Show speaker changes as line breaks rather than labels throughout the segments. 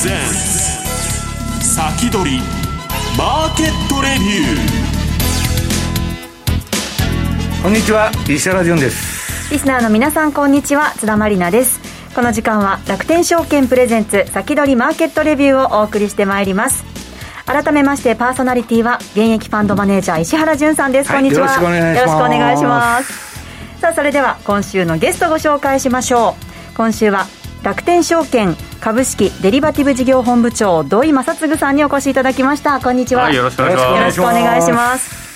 ゼンツ先取り。マーケットレビュ
ー。こんにちは。石原潤です。
リスナーの皆さんこんにちは。津田まりなです。この時間は楽天証券プレゼンツ先取りマーケットレビューをお送りしてまいります。改めましてパーソナリティは現役ファンドマネージャー石原潤さんです、はい、こんにちは。よろしくお願いします。さあそれでは今週のゲストご紹介しましょう。今週は楽天証券株式デリバティブ事業本部長土井正嗣さんにお越しいただきました。こんにちは、
はい、よろしくお願
いします。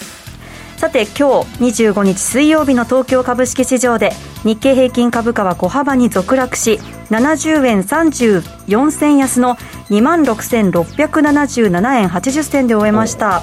さて今日25日水曜日の東京株式市場で日経平均株価は小幅に続落し70円34銭安の2万6677円80銭で終えました。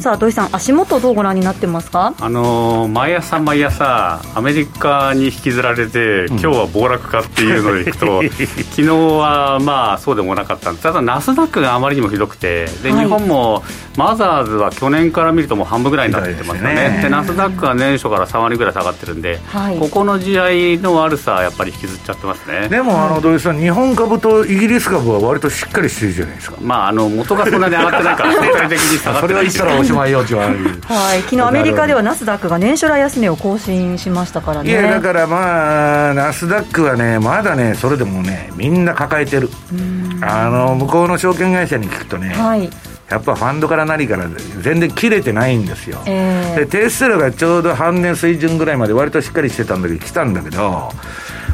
さあ土井さん足元どうご覧になってますか？
あのー、毎朝毎朝アメリカに引きずられて、今日は暴落かっていうのでいくと 昨日はまあそうでもなかったんです。ただナスダックがあまりにもひどくてで、はい、日本もマザーズは去年から見るともう半分ぐらいになってますよね。でナスダックは年初から3割ぐらい下がってるんで、はい、ここの試合の悪さやっぱり引きずっちゃってますね。
でもあの土井さん日本株とイギリス株は割としっかりしてるじゃないですか。
まああの元がそんなに上がってないから全体的に下がってそれは言ったらおしまいよ
ははい昨日アメリカではナスダックが年初来安値を更新しましたからね。
いやだからまあナスダックはねまだねそれでもねみんな抱えてる。あの向こうの証券会社に聞くとね、はいやっぱファンドから何から全然切れてないんですよ、えー、で定数がちょうど半年水準ぐらいまで割としっかりしてたんだけど来たんだけど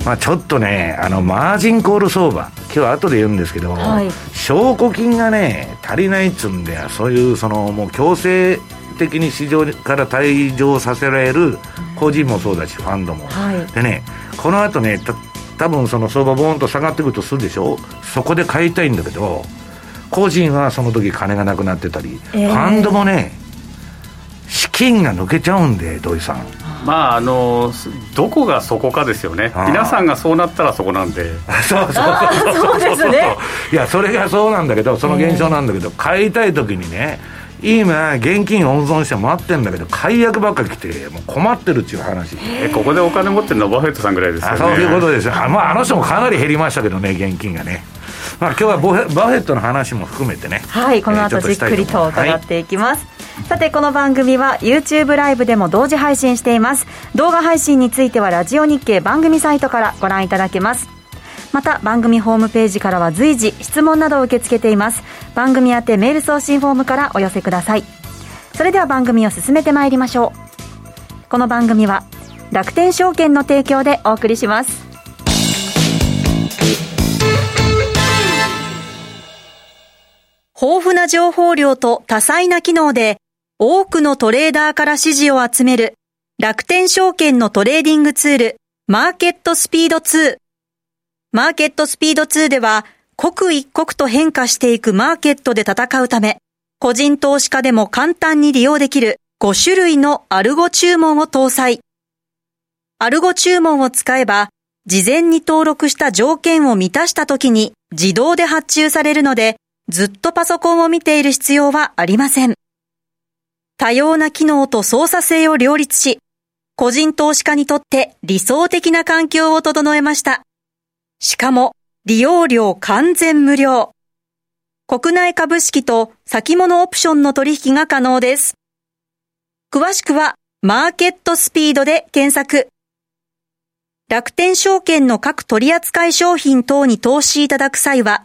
まあ、ちょっとね、あのマージンコール相場、今日は後で言うんですけど、はい、証拠金がね、足りないっつうんで、そういうそのもう強制的に市場から退場させられる個人もそうだし、ファンドも。はい、でね、この後ね、た多分その相場ボーンと下がってくるとするでしょ、そこで買いたいんだけど、個人はその時金がなくなってたり、えー、ファンドもね、資金が抜けちゃうんで、土井さん。
まああのどこがそこかですよね。皆さんがそうなったらそこなんで。
そうそうそうそう。ですね。いやそれがそうなんだけどその現象なんだけど、買いたい時にね今現金温存して待ってるんだけど解約ばっか来てもう困ってるっていう話。
えここでお金持ってるのはバフェットさんぐらいですよね。
そういうことです。あ,、まあ、あの人もかなり減りましたけどね現金がねまあ今日はバフェットの話も含めてね。
はいこの後じっくりと伺っていきます、はいさてこの番組は YouTube ライブでも同時配信しています。動画配信についてはラジオ日経番組サイトからご覧いただけます。また番組ホームページからは随時質問などを受け付けています。番組宛てメール送信フォームからお寄せください。それでは番組を進めてまいりましょうこの番組は楽天証券の提供でお送りします豊富な情報量と多彩な機能で多くのトレーダーから支持を集める楽天証券のトレーディングツール、マーケットスピード2。マーケットスピード2では、刻一刻と変化していくマーケットで戦うため、個人投資家でも簡単に利用できる5種類のアルゴ注文を搭載。アルゴ注文を使えば、事前に登録した条件を満たした時に自動で発注されるので、ずっとパソコンを見ている必要はありません。多様な機能と操作性を両立し、個人投資家にとって理想的な環境を整えました。しかも、利用料完全無料。国内株式と先物オプションの取引が可能です。詳しくは、マーケットスピードで検索。楽天証券の各取扱商品等に投資いただく際は、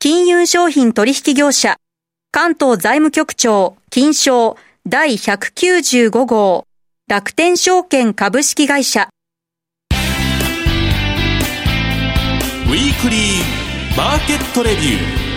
金融商品取引業者関東財務局長、金賞第195号、楽天証券株式会社。
ウィークリーマーケットレビュー。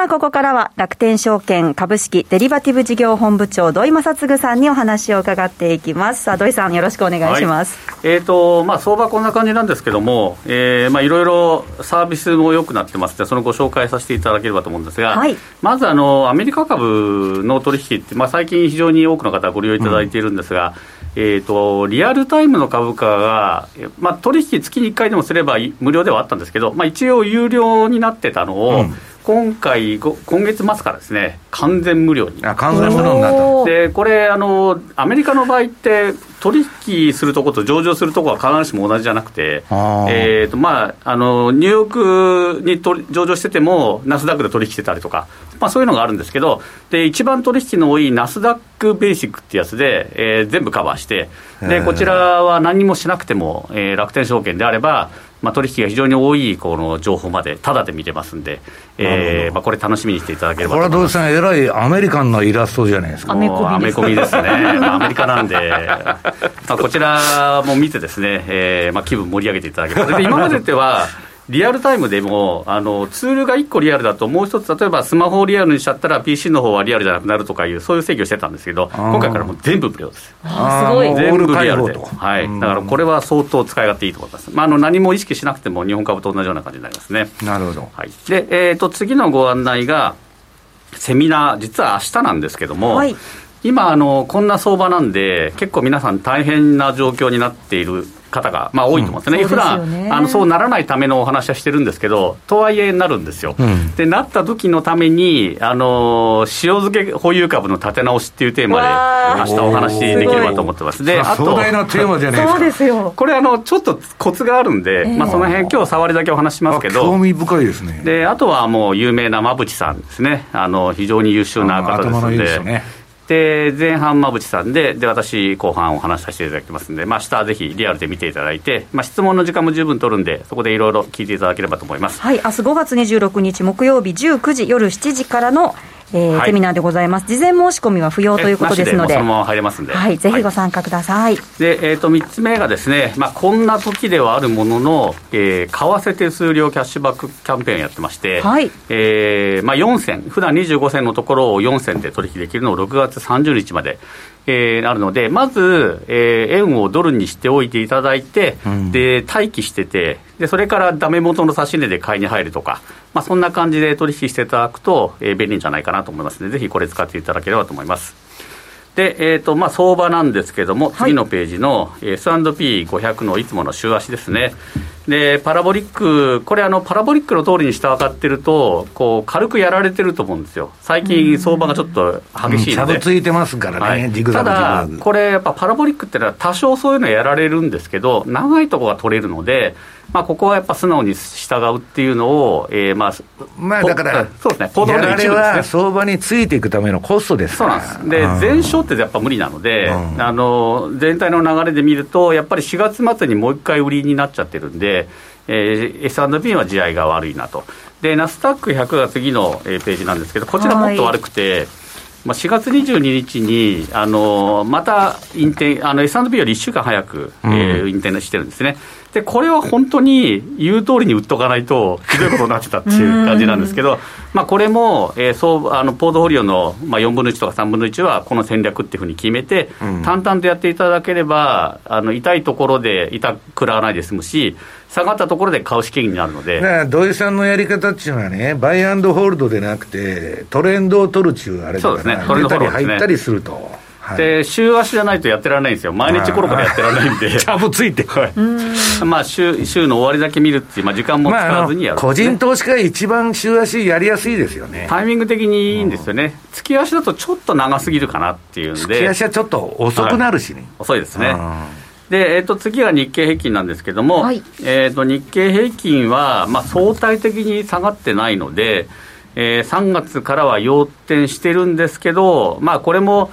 さあ、ここからは楽天証券株式デリバティブ事業本部長、土井正嗣さんにお話を伺っていきます。さあ、土井さん、よろしくお願いします。
はい、えっ、ー、と、まあ、相場こんな感じなんですけども、えー、まあ、いろいろサービスも良くなってますので、そのご紹介させていただければと思うんですが、はい、まず、あの、アメリカ株の取引って、まあ、最近非常に多くの方ご利用いただいているんですが、うん、えーと、リアルタイムの株価が、まあ、取引月に1回でもすれば無料ではあったんですけど、まあ、一応有料になってたのを、うん今回、今月末からですね、完全無料に。
あ完全無料にな
った。で、これあの、アメリカの場合って、取引するとこと上場するとこは必ずしも同じじゃなくて、えーとまあ、あのニューヨークに上場してても、ナスダックで取引してたりとか、まあ、そういうのがあるんですけど、で一番取引の多いナスダックベーシックってやつで、えー、全部カバーして、でこちらは何もしなくても、えー、楽天証券であれば、まあ、取引が非常に多いこの情報までただで見てますんで、えーまあ、これ楽しみにしていただければ。
これはどうさん、えらいアメリカンのイラストじゃないですか？ア
メコミですね。アメリカなんで、まあ、こちらも見てですね、えーまあ、気分盛り上げていただければ。今までではリアルタイムでもあのツールが1個リアルだともう一つ例えばスマホをリアルにしちゃったら PC の方はリアルじゃなくなるとかいうそういう制御してたんですけど今回からもう全部無料です。
あすごい
全部リアルで、はい、だからこれは相当使い勝手いいと思います、まあ、あの何も意識しなくても日本株と同じような感じになりますね。
なるほど、
はい、で、えーと、次のご案内がセミナー実は明日なんですけども、はい。今あの、こんな相場なんで、結構皆さん、大変な状況になっている方が、まあ、多いと思うんですね、うん、普段あのそうならないためのお話はしてるんですけど、とはいえなるんですよ。うん、で、なった時のために、あの塩漬け保有株の立て直しっていうテーマで、明日お話しできればと思ってます。
で、あと、壮大なテーマじゃないですか。そうです
よ。
これあの、ちょっとコツがあるんで、えー、まあ、その辺今日触りだけお話しますけど、
興味深いですね。
で、あとはもう有名な馬淵さんですね、あの非常に優秀な方ですので。で前半馬淵さんでで私後半お話しさせていただきますんで、まあ、明日ぜひリアルで見ていただいて、まあ、質問の時間も十分取るんでそこでいろいろ聞いていただければと思います。
はい。明日5月26日木曜日19時夜7時からのえー、はい、セミナーでございます。事前申し込みは不要ということですので、
そのまま入れますんで、
はい、ぜひご参加ください。はい、
で、えっ、ー、と三つ目がですね、まあこんな時ではあるものの、えー、為替手数料キャッシュバックキャンペーンやってまして、はい、えー、まあ4銭、普段25銭のところを4銭で取引できるのを6月30日まで。えー、あるので、まず、えー、円をドルにしておいていただいて、うん、で待機しててで、それからダメ元の指値で買いに入るとか、まあ、そんな感じで取引していただくと、えー、便利じゃないかなと思いますので、ぜひこれ使っていただければと思います。で、えーとまあ、相場なんですけれども、次のページの S&P500 のいつもの週足ですね、でパラボリック、これあの、パラボリックの通りに下かってると、こう軽くやられてると思うんですよ、最近、相場がちょっと激しいので、
うん、ついてますからね、はい、
ただ、これ、やっぱパラボリックっていうのは、多少そういうのやられるんですけど、長いところが取れるので、まあ、ここはやっぱ素直に従うっていうのを、えー、まあ、
まあだから、
そうですね、ポートフォリオの一部ですね。
相場についていくためのコストです
そうなんです。で、全勝ってやっぱ無理なので、うん、あの、全体の流れで見ると、やっぱり4月末にもう一回売りになっちゃってるんで、えー、S&P は地合いが悪いなと。で、ナスタック100が次のページなんですけど、こちらもっと悪くて、はいまあ、4月22日に、あのまた引転、あの S&P より1週間早く、えー、引転してるんですね。で、これは本当に言う通りに売っとかないと、ひどいことになってたっていう感じなんですけど、まあこれも、えー、そうあのポートフォリオの、まあ、4分の1とか3分の1はこの戦略っていうふうに決めて、淡々とやっていただければ、あの痛いところで痛く食らわないで済むし、下がったところで買う資金になるので。
土井さんのやり方っていうのはね、バイアンドホールドでなくて、トレンドを取るっちゅうあれ
とか、ね、出
たり入ったりすると。
で週足じゃないとやってられないんですよ、毎日コロコロやってられないんで、
チャブついて、は
い、まあ週、週の終わりだけ見るっていう、まあ、時間も使わずにやる、
ね、個人投資家が一番週足やりやすいですよね。
タイミング的にいいんですよね、月足だとちょっと長すぎるかなっていうんで、
月足はちょっと遅くなるしね、はい、
遅いですね。で、えー、と次は日経平均なんですけども、はい、えー、と日経平均は、まあ、相対的に下がってないので、えー、3月からは要点してるんですけど、まあ、これも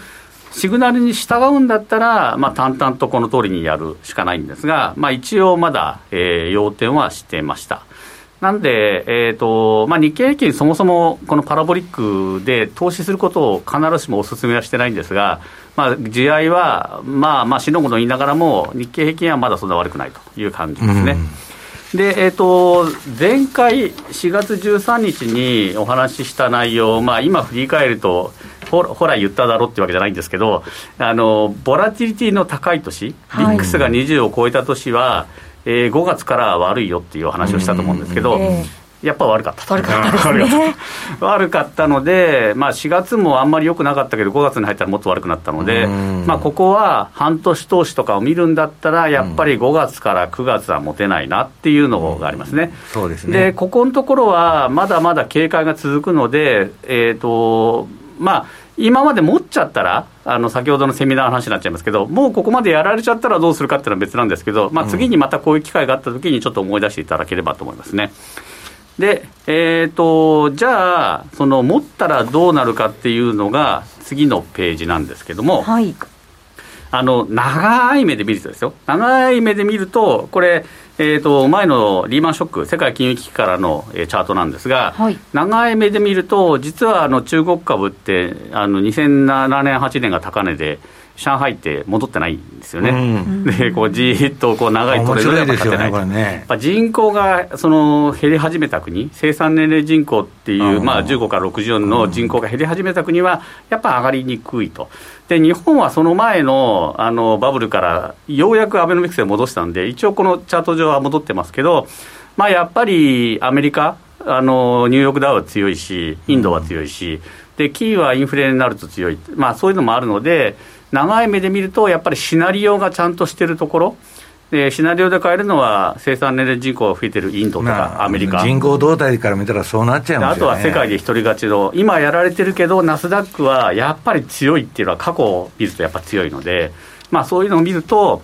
シグナルに従うんだったら、まあ、淡々とこの通りにやるしかないんですが、まあ、一応まだ、えー、要点はしてました。なんで、えーとまあ、日経平均、そもそもこのパラボリックで投資することを必ずしもお勧めはしてないんですが、まあ、地合いは、まあまあ、しのごの言いながらも、日経平均はまだそんな悪くないという感じですね。で、えーと、前回4月13日にお話しした内容、まあ、今振り返るとほほら言っただろってわけじゃないんですけどあのボラティリティの高い年、はい、ビックスが20を超えた年は、えー、5月から悪いよっていう話をしたと思うんですけど、えーやっぱ悪かった。
悪かったね。
悪かった。ので、まあ、4月もあんまり良くなかったけど5月に入ったらもっと悪くなったので、まあ、ここは半年投資とかを見るんだったらやっぱり5月から9月は持てないなっていうのがありますね。
そうです
ね。でここのところはまだまだ警戒が続くので、えーとまあ、今まで持っちゃったら、あの先ほどのセミナーの話になっちゃいますけど、もうここまでやられちゃったらどうするかっていうのは別なんですけど、まあ、次にまたこういう機会があったときに、ちょっと思い出していただければと思いますね。で、えーと、じゃあ、その持ったらどうなるかっていうのが、次のページなんですけども、
はい、
あの長い目で見るとですよ、長い目で見ると、これ、えーと、前のリーマンショック、世界金融危機からの、えー、チャートなんですが、はい、長い目で見ると、実はあの中国株ってあの2007年、8年が高値で、上海って戻ってないんですよね、うん、でこうじーっとこう長いトレードで勝ってない、ねね、人口がその減り始めた国、生産年齢人口っていう、まあ、15から64の人口が減り始めた国は、やっぱ上がりにくいと。で日本はその前のあのバブルからようやくアベノミクスで戻したんで、一応このチャート上は戻ってますけど、まあ、やっぱりアメリカ、あのニューヨークダウは強いし、インドは強いし、でキーはインフレになると強い、まあ、そういうのもあるので、長い目で見ると、やっぱりシナリオがちゃんとしてるところ、でシナリオで変えるのは、生産年齢人口が増えてるインドとかアメリカ。
人口動態から見たらそうなっちゃいます
よ、ね、あとは世界で一人勝ちの、今やられてるけど、ナスダックはやっぱり強いっていうのは、過去を見るとやっぱ強いので、まあ、そういうのを見ると、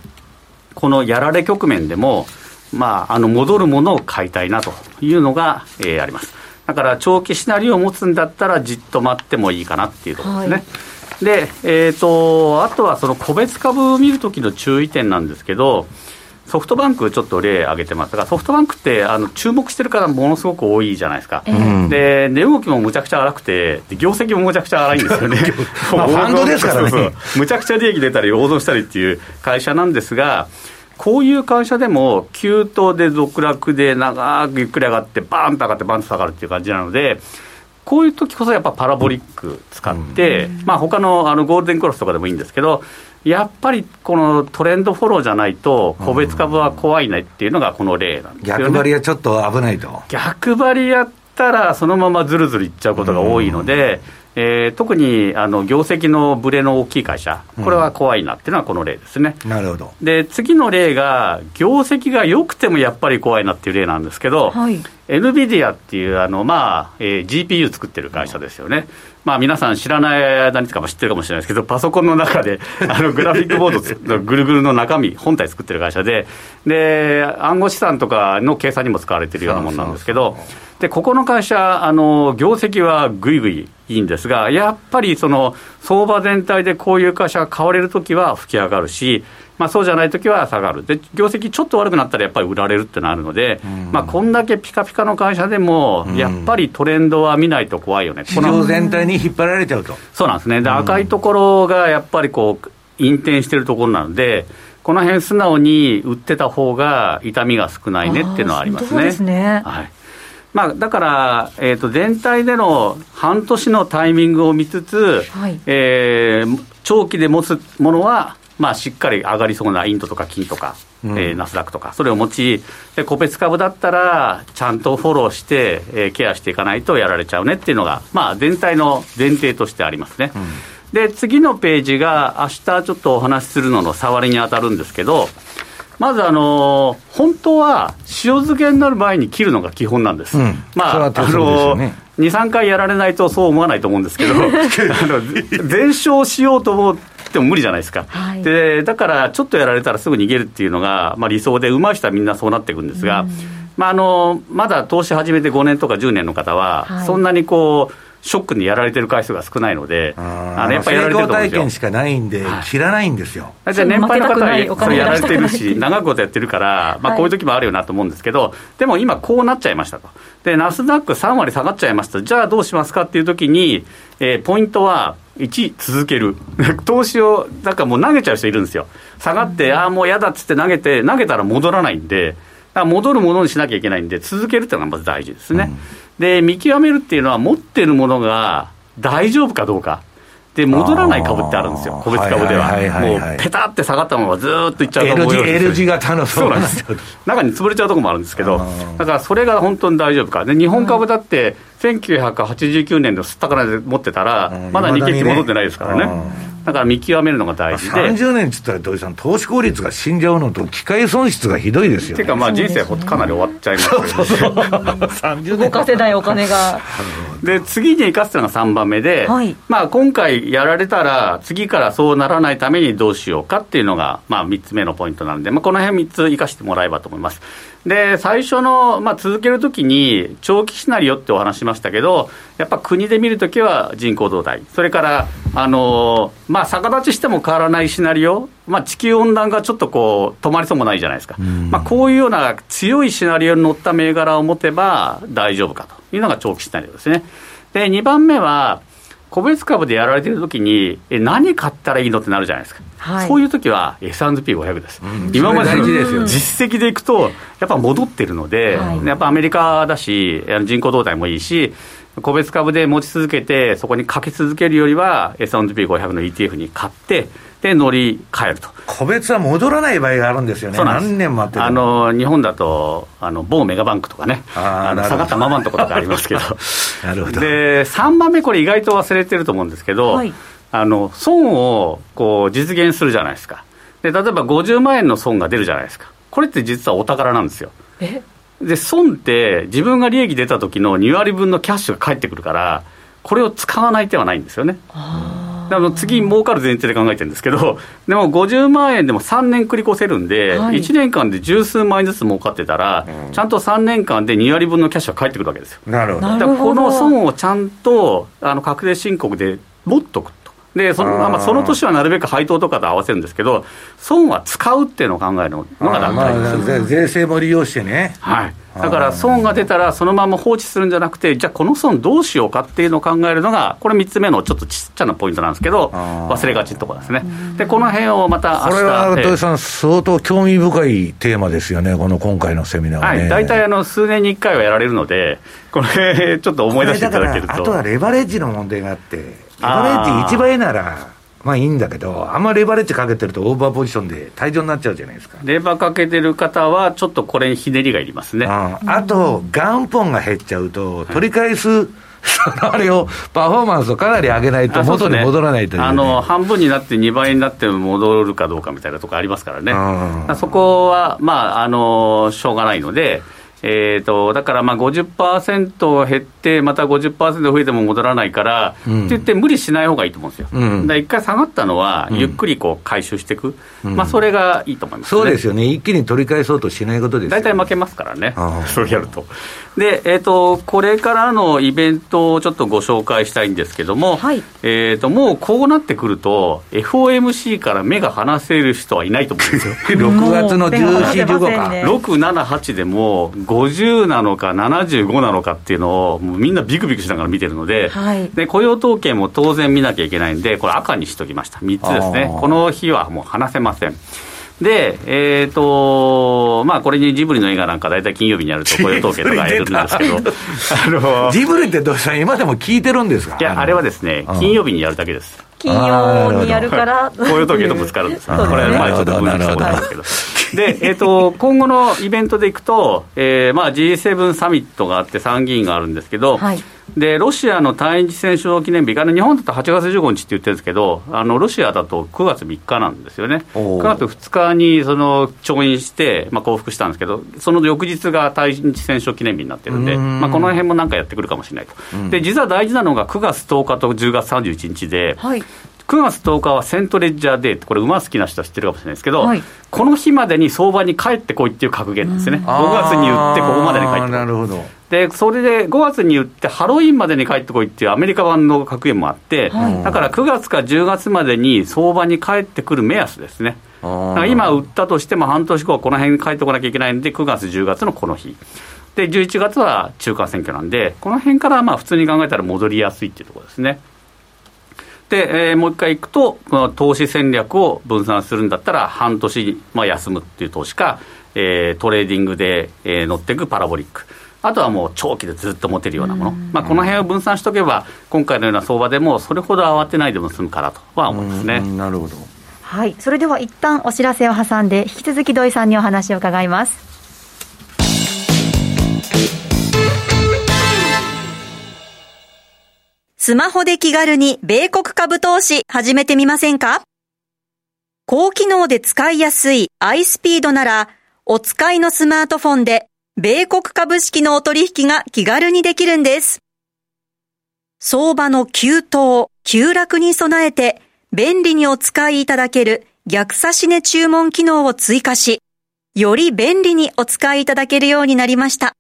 このやられ局面でも、まあ、あの戻るものを買いたいなというのが、えー、あります。だから長期シナリオを持つんだったら、じっと待ってもいいかなっていうところですね。はいで、えーと、あとはその個別株を見るときの注意点なんですけど、ソフトバンク、ちょっと例挙げてます。が、ソフトバンクってあの注目してる方、ものすごく多いじゃないですか、うん、で値動きもむちゃくちゃ荒くて、業績もむちゃくちゃ荒いんですよね、
まあ、ファ ンドですからね。そうそう
むちゃくちゃ利益出たり、応存したりっていう会社なんですが、こういう会社でも、急騰で続落で長くゆっくり上がって、バーンと上がって、バーンと下がるっていう感じなので、こういう時こそやっぱパラボリック使って、うん、まあ他のあのゴールデンクロスとかでもいいんですけど、やっぱりこのトレンドフォローじゃないと、個別株は怖いねっていうのがこの例なんですよ、ね、
逆張りはちょっと危ないと。
逆張りやったら、そのままずるずるいっちゃうことが多いので、うんえー、特にあの業績のぶれの大きい会社、これは怖いなっていうのはこの例ですね。
うん、なるほど
で次の例が、業績が良くてもやっぱり怖いなっていう例なんですけど、はい、NVIDIA っていうあの、まあえー、GPU 作ってる会社ですよね。まあ、皆さん知らない間につかも知ってるかもしれないですけど、パソコンの中で あのグラフィックボードぐるぐるの中身、本体作ってる会社で、で暗号資産とかの計算にも使われてるようなものなんですけど。そうそうそうでここの会社、あの業績はぐいぐいいいんですが、やっぱりその相場全体でこういう会社が買われるときは吹き上がるし、まあ、そうじゃないときは下がる。で、業績ちょっと悪くなったらやっぱり売られるってなるので、まあ、こんだけピカピカの会社でも、やっぱりトレンドは見ないと怖いよね、
市場全体に引っ張られちゃうと。
そうなんですね、で赤いところがやっぱりこう、引転してるところなので、この辺素直に売ってた方が痛みが少ないねっていうのはありますね。
すね。
はいまあ、だから、えー、と全体での半年のタイミングを見つつ、はい、えー、長期で持つものは、まあ、しっかり上がりそうなインドとか金とか、うん、えー、ナスダックとか、それを持ち、で個別株だったら、ちゃんとフォローして、えー、ケアしていかないとやられちゃうねっていうのが、まあ、全体の前提としてありますね。うん、で次のページが、明日ちょっとお話しするのの触りに当たるんですけど、まず、あの本当は塩漬けになる前に切るのが基本なんです。うん、まあ、あの2、3回やられないとそう思わないと思うんですけど、あ の全勝しようと思っても無理じゃないですか、はい、でだからちょっとやられたらすぐ逃げるっていうのが、まあ、理想で、うまい人はみんなそうなっていくんですが、まあ、あのまだ投資始めて5年とか10年の方は、そんなにこう、ショックにやられてる回数が少ないので、
あのやっぱりやられてると思うんですよ。体験しかないんで、知らないんですよ。
じゃ年配の方はそれやられてるし、長いことやってるから、まあ、こういう時もあるよなと思うんですけど、でも今、こうなっちゃいましたと。で、ナスダック3割下がっちゃいました、じゃあどうしますかっていう時に、えー、ポイントは、1、続ける。投資を、だからもう投げちゃう人いるんですよ。下がって、ああ、もう嫌だっつって投げて、投げたら戻らないんで、ら戻るものにしなきゃいけないんで、続けるっていうのがまず大事ですね。うん、で、見極めるっていうのは、持ってるものが大丈夫かどうか。で戻らない株ってあるんですよ、個別株では。もう、ペタって下がったままずっといっちゃうと
L 字型の
そうなんですよ。中に潰れちゃうところもあるんですけど、だからそれが本当に大丈夫か。で、日本株だって、1989年のすったからで持ってたら、まだ日経って戻ってないですからね。だから見極めるのが大事で。
30年って言ったら、土井さん、投資効率が死んじゃうのと、機械損失がひどいですよ、
ね。ていうか、まあ、人生かなり終わっちゃいますよね。
動かせないお金が。
で、次に生かすのが3番目で、はい、まあ、今回やられたら、次からそうならないためにどうしようかっていうのが、まあ、3つ目のポイントなんで、まあ、この辺3つ生かしてもらえばと思います。で最初の、まあ、続けるときに、長期シナリオってお話しましたけど、やっぱ国で見るときは人口動態、それから、あのまあ、逆立ちしても変わらないシナリオ、まあ、地球温暖化ちょっとこう止まりそうもないじゃないですか、まあ、こういうような強いシナリオに乗った銘柄を持てば大丈夫かと。いうのが長期シナリオですね。で2番目は個別株でやられてるときに、え何買ったらいいのってなるじゃないですか、はい、そういうときは S&P500 です、うん、今までの実績でいくと、やっぱ戻ってるので、はい、やっぱアメリカだし、人口動態もいいし、個別株で持ち続けて、そこにかけ続けるよりは、S&P500 の ETF に買って、で乗り換えると。
個別は戻らない場合があるんですよね、何年待って
あの日本だとあの某メガバンクとかね、あの下がったままのところとかありますけど、
なるほど。
で3番目、これ、意外と忘れてると思うんですけど、はい、あの損をこう実現するじゃないですか。で、例えば50万円の損が出るじゃないですか、これって実はお宝なんですよ。え？で損って自分が利益出た時の2割分のキャッシュが返ってくるからこれを使わない手はないんですよね。あの次、儲かる前提で考えてるんですけど、でも50万円でも3年繰り越せるんで、はい、1年間で十数万円ずつ儲かってたら、うん、ちゃんと3年間で2割分のキャッシュが返ってくるわけですよ。
なるほど。だ
からこの損をちゃんとあの確定申告で持っとくでそのまあ、その年はなるべく配当とかと合わせるんですけど、損は使うっていうのを考えるのが大
事です、税制も利用してね。
はい。だから損が出たら、そのまま放置するんじゃなくて、じゃあ、この損どうしようかっていうのを考えるのが、これ3つ目のちょっとちっちゃなポイントなんですけど、忘れがちなところですね。で、この辺をまた
これは土井さん、相当興味深いテーマですよね、この今回のセミナーは、ね、はい、
大体あの数年に1回はやられるので、これ、ちょっと思い出していただけると。
あとはレバレッジの問題があって、レバレッジ1倍なら、まあいいんだけど、あんまレバレッジかけてるとオーバーポジションで退場になっちゃうじゃないですか。
レバーかけてる方は、ちょっとこれにひねりがいりますね。
ああと、元本が減っちゃうと、取り返す、はい、そのあれを、パフォーマンスをかなり上げないと、元に戻らないという、ね、
あの半分になって2倍になって戻るかどうかみたいなところありますからね、そこは、まああの、しょうがないので。えーと、だからまあ50%減って、また50%増えても戻らないから、うん、って言って、無理しない方がいいと思うんですよ、うん、だ一回下がったのは、ゆっくりこう回収していく、うん、まあ、それがいいと思います、
ね、そうですよね、一気に取り返そうとしないことです、
大体負けますからね、そうやると。で、えーと、これからのイベントをちょっとご紹介したいんですけども、はい、えーと、もうこうなってくると、FOMC から目が離せる人はいないと思うんですよ。
6月の14、15か。
6、7、8でも、50なのか75なのかっていうのを、もうみんなビクビクしながら見てるので、はい、で雇用統計も当然見なきゃいけないんで、これ、赤にしときました、3つですね、この日はもう話せません。で、えーとまあ、これにジブリの映画なんか、大体金曜日にやると雇用統計とかやるんですけど、
あのジブリってどうした今でも聞いてるんですか？
いや、あれはですね、金曜日にやるだけです。
金曜にやるから、
雇用統計とぶつかるんです、これはまあちょっと分析したことなんですけど。で、えーと、今後のイベントでいくと、えーまあ、G7 サミットがあって、参議院があるんですけど、はい、でロシアの対日戦勝記念日、あの日本だと8月15日って言ってるんですけど、あのロシアだと9月3日なんですよね、9月2日にその調印して、まあ、降伏したんですけど、その翌日が対日戦勝記念日になってるんで、ん。まあ、この辺もなんかやってくるかもしれないと、で実は大事なのが9月10日と10月31日で、はい、9月10日はセントレッジャーデーこれ、馬好きな人は知ってるかもしれないですけど、はい、この日までに相場に帰ってこいっていう格言ですね、5月に売って、ここまでに帰ってこい。
なるほど
でそれで5月に売って、ハロウィンまでに帰ってこいっていうアメリカ版の格言もあって、はい、だから9月か10月までに相場に帰ってくる目安ですね。今売ったとしても半年後はこの辺に帰ってこなきゃいけないんで、9月、10月のこの日。で、11月は中間選挙なんで、この辺からまあ普通に考えたら戻りやすいっていうところですね。で、えー、もう一回いくと、この投資戦略を分散するんだったら、半年、まあ、休むっていう投資か、えー、トレーディングで、えー、乗っていくパラボリック。あとはもう長期でずっと持てるようなもの、まあ、この辺を分散しておけば、今回のような相場でも、それほど慌てないでも済むからとは思いますね。
なるほど
はい、それでは一旦お知らせを挟んで、引き続き土井さんにお話を伺います。スマホで気軽に米国株投資始めてみませんか？高機能で使いやすい iSpeed なら、お使いのスマートフォンで米国株式のお取引が気軽にできるんです。相場の急騰、急落に備えて便利にお使いいただける逆差し値注文機能を追加し、より便利にお使いいただけるようになりました。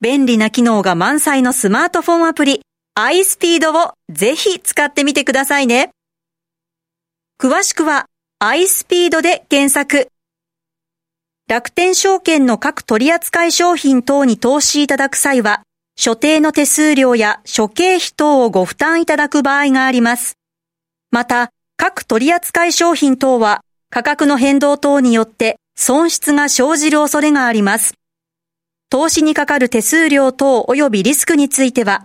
便利な機能が満載のスマートフォンアプリ iSpeed をぜひ使ってみてくださいね。詳しくは iSpeed で検索。楽天証券の各取扱商品等に投資いただく際は、所定の手数料や諸経費等をご負担いただく場合があります。また、各取扱商品等は価格の変動等によって損失が生じる恐れがあります。投資にかかる手数料等及びリスクについては、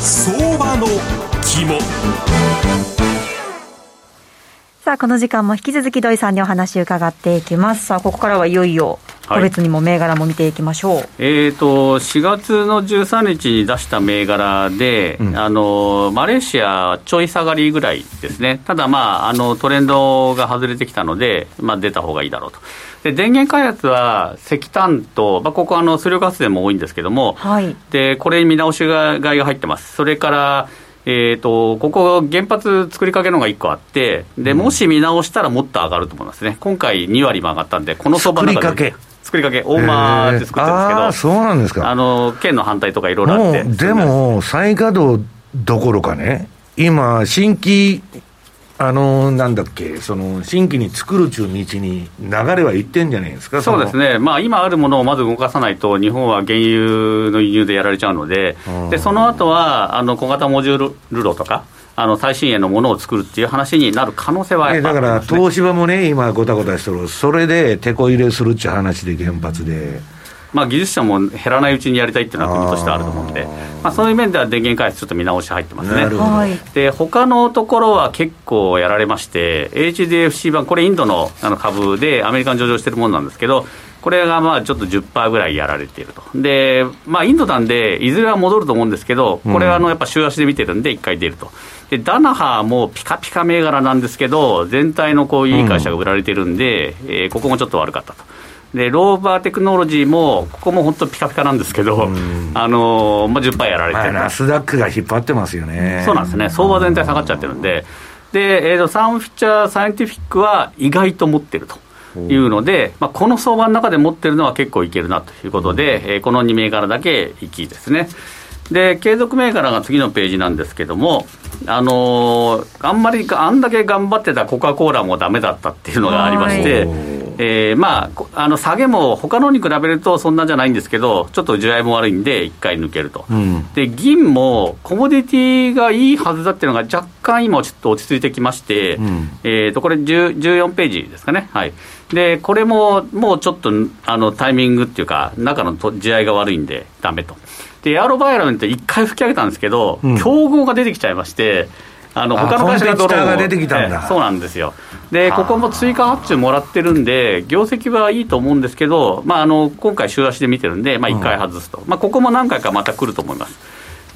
相場の肝。
さあ、この時間も引き続き土井さんにお話を伺っていきます。さあ、ここからはいよいよ、個別にも銘柄も見ていきましょう。はい、
えーと、4月の13日に出した銘柄で、うん、あのマレーシア、ちょい下がりぐらいですね、ただ、まあ、あのトレンドが外れてきたので、まあ、出た方がいいだろうと。で電源開発は石炭と、まあ、ここあの水力発電も多いんですけども、はい、でこれに見直しがが入ってます。それからえーと、ここ、原発作りかけのが1個あって、でもし見直したらもっと上がると思いますね、今回2割も上がったんで、この相場の中で。作りかけ、大間で作ってるんですけど、
あそうなんですか
あの県の反対とかいろいろあって。
でも、再稼働どころかね、今、新規あのなんだっけ、その新規に作るちゅう道に流れはいってんじゃないですか？
そうですね、まあ、今あるものをまず動かさないと、日本は原油の輸入でやられちゃうので、でその後はあの小型モジュール炉とか、あの最新鋭のものを作るっていう話になる可能性は、
ね、だから、東芝もね、今、ごたごたしてる、それでてこ入れするっていう話で、原発で。
まあ、技術者も減らないうちにやりたいっていうのは国としてあると思うので、まあ、そういう面では電源開発、ちょっと見直し入ってますね。で他のところは結構やられまして、HDFC 版、これ、インドのあの株でアメリカに上場してるものなんですけど、これがまあちょっと10%ぐらいやられていると、でまあ、インドなんで、いずれは戻ると思うんですけど、これはあのやっぱ週足で見てるんで、1回出ると。でダナハもピカピカ銘柄なんですけど、全体のこういい会社が売られてるんで、うん、えー、ここもちょっと悪かったと。でローバーテクノロジーも、ここも本当、ピカピカなんですけど、あのまあ、10%やられてる、
ナスダックが引っ張ってますよね。
そうなんですね、相場全体下がっちゃってるんで、でえーと、サンフィッチャーサイエンティフィックは意外と持ってると。いうので、まあ、この相場の中で持ってるのは結構いけるなということで、えー、この2銘柄だけいきですね。で継続銘柄が次のページなんですけども、あのー、あんまりあんだけ頑張ってたコカ・コーラもだめだったっていうのがありまして、えー、まあ、あの下げも他のに比べるとそんなじゃないんですけど、ちょっと地合いも悪いんで、1回抜けると、うん、で銀もコモディティがいいはずだっていうのが、若干今、ちょっと落ち着いてきまして、うん、えー、とこれ14ページですかね、はい、でこれももうちょっとあのタイミングっていうか、中の地合いが悪いんで、だめと。で、エアロバイラルって1回吹き上げたんですけど、うん、競合が出てきちゃいまして、あの他の会社がドローンが出てきたんだ、そうなんですよ。で、ここも追加発注もらってるんで、業績はいいと思うんですけど、まあ、あの今回、週足で見てるんで、まあ、1回外すと、うん、まあ、ここも何回かまた来ると思います。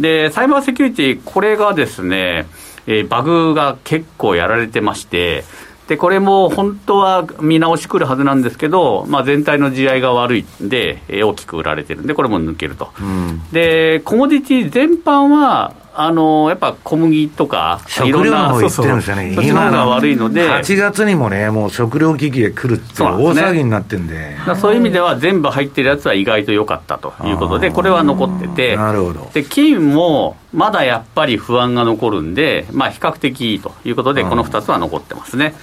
で、サイバーセキュリティ、これがですね、えー、バグが結構やられてまして、でこれも本当は見直しくるはずなんですけど、まあ、全体の地合いが悪いんで、えー、大きく売られてるんで、これも抜けると、うん、でコモディティ全般はあのやっぱ小麦とか、
食料の方言ってるんですよね、
そ今が悪いので、
8月にもね、もう食料危機で来るって大騒ぎになってんで、
そう、ね,、そういう意味では、全部入ってるやつは意外と良かったということで、これは残ってて、
なるほど。
で金もまだやっぱり不安が残るんで、まあ、比較的いいということで、この2つは残ってますね。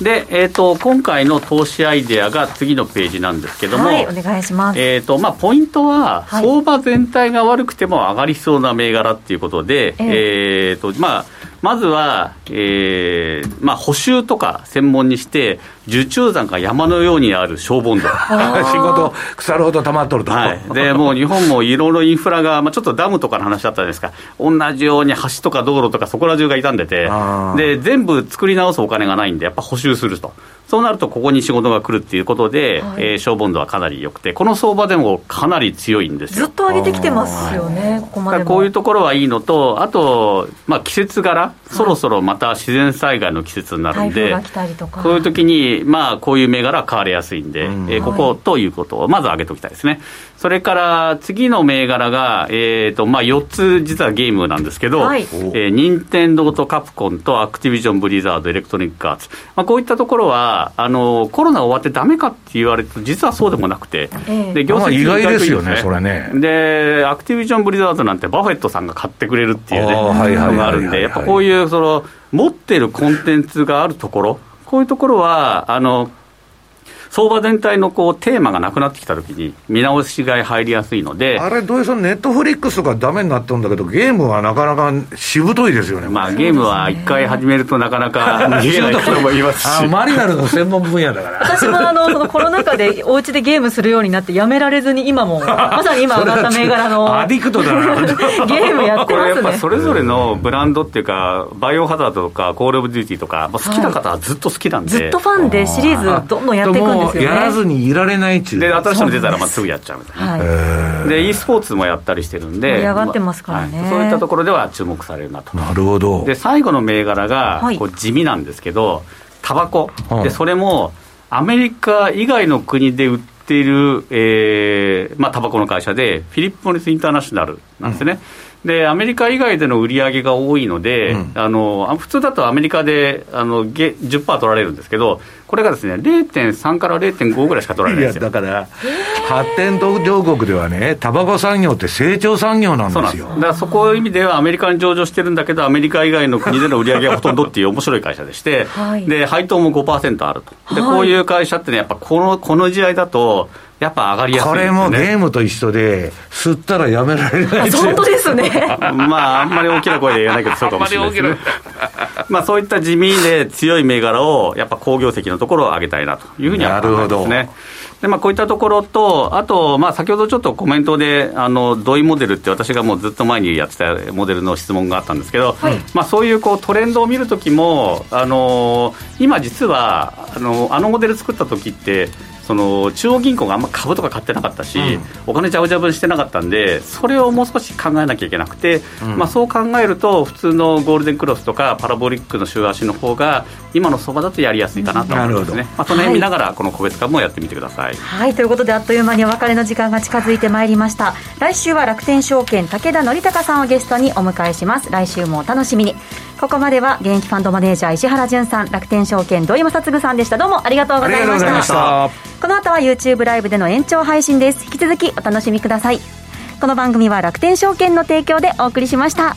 で、えーと、今回の投資アイデアが次のページなんですけども、はい、
お願いします、
えーとまあ、ポイントは、相場全体が悪くても上がりそうな銘柄っていうことで、えー、えーとまあ、まずは、えーまあ、補修とか専門にして、受注残が山のようにある消防団
仕事、腐るほど溜まっとると、
はい、でもう日本もいろいろインフラが、まあ、ちょっとダムとかの話だったじゃないですか、同じように橋とか道路とかそこら中が傷んでて、で全部作り直すお金がないんで、やっぱ補修すると。そうなると、ここに仕事が来るっていうことで、はい、えー、小ボンドはかなり良くて、この相場でもかなり強いんです
よ。ずっと上げてきてますよね、ここまで
こういうところはいいのと、あと、まあ、季節柄、そろそろまた自然災害の季節になるんで、こういう時にまあこういう銘柄は買われやすいんで、うん、えー、ここということをまず挙げておきたいですね。それから次の銘柄が、えーとまあ、4つ実はゲームなんですけど、はい、えー、任天堂とカプコンとアクティビジョン・ブリザード、エレクトロニック・アーツ、まあ、こういったところはあのコロナ終わってだめかって言われると実はそうでもなくて、
えー、で業績意外ですよね、それね。
で、アクティビジョン・ブリザードなんてバフェットさんが買ってくれるっていうね、のがあるんで、やっぱこういうその持ってるコンテンツがあるところ、こういうところは、あの相場全体のこうテーマがなくなってきたときに、見直しが入りやすいので、
あれ、土井さん、ネットフリックスがだめになったんだけど、ゲームはなかなかしぶといですよね、
まあ、ゲームは一回始めるとなかなか逃げない人もいますし、
マリナルの専門分野だから。
私もあのそのコロナ禍でお家でゲームするようになって、やめられずに、今も、まさに今上がった銘柄の
addict だなゲ
ームやってます、ね、これやっぱ
それぞれのブランドっていうか、バイオハザードとか、コール・オブ・デューティーとか、好きな方はずっと好きなんで、
ずっとファンでシリーズどんどんやっていくんです
やらずにいられないっ
ちゅう。で新しいの出たらまあす。ぐやっちゃうみたいな、はい、で e スポーツもやったりしてるんで
盛り上がってますからね、
はい、そういったところでは注目されるなと。
なるほど。
で最後の銘柄がこう地味なんですけどタバコ。でそれもアメリカ以外の国で売っている、えーまあ、タバコの会社でフィリップ・モリス・インターナショナルなんですね、うんでアメリカ以外での売り上げが多いので、うん、あの普通だとアメリカであの10%取られるんですけど、これがですね0.3から0.5ぐらいしか取られないですよ。
だから、発展途上国ではね、タバコ産業って成長産業なんですよ。
だからそこいう意味では、アメリカに上場してるんだけど、アメリカ以外の国での売り上げがほとんどっていう面白い会社でして、はい、で配当も5%あると、でこういう会社ってね、やっぱこのこの時代だと、やっぱ上がりやすい、ね、
これもゲームと一緒で、吸ったらやめられない
本当ですね。
まあ、あんまり大きな声で言わないけど、そうかもしれないですね。まあ、そういった地味で強い銘柄を、やっぱ好業績のところを上げたいなというふうには考えますね。でまあ、こういったところと、あと、まあ、先ほどちょっとコメントで、あの同意モデルって私がもうずっと前にやってたモデルの質問があったんですけど、はい、まあ、そういうこうトレンドを見るときも、あの今実はあの、あのモデル作った時って、その中央銀行があんま株とか買ってなかったし、うん、お金じゃぶじゃぶにしてなかったんで、それをもう少し考えなきゃいけなくて、うん、まあ、そう考えると、普通のゴールデンクロスとかパラボリックの週足の方が、今の相場だとやりやすいかなと思いますね、まあ、その辺見ながら、この個別株もやってみてください、
はい。ということで、あっという間にお別れの時間が近づいてまいりました。来週は楽天証券、武田則孝さんをゲストにお迎えします。来週もお楽しみに。ここまでは現役ファンドマネージャー石原潤さん楽天証券土井正嗣さんでした。どうもありがとうございました。この後は YouTube ライブでの延長配信です。引き続きお楽しみください。この番組は楽天証券の提供でお送りしました。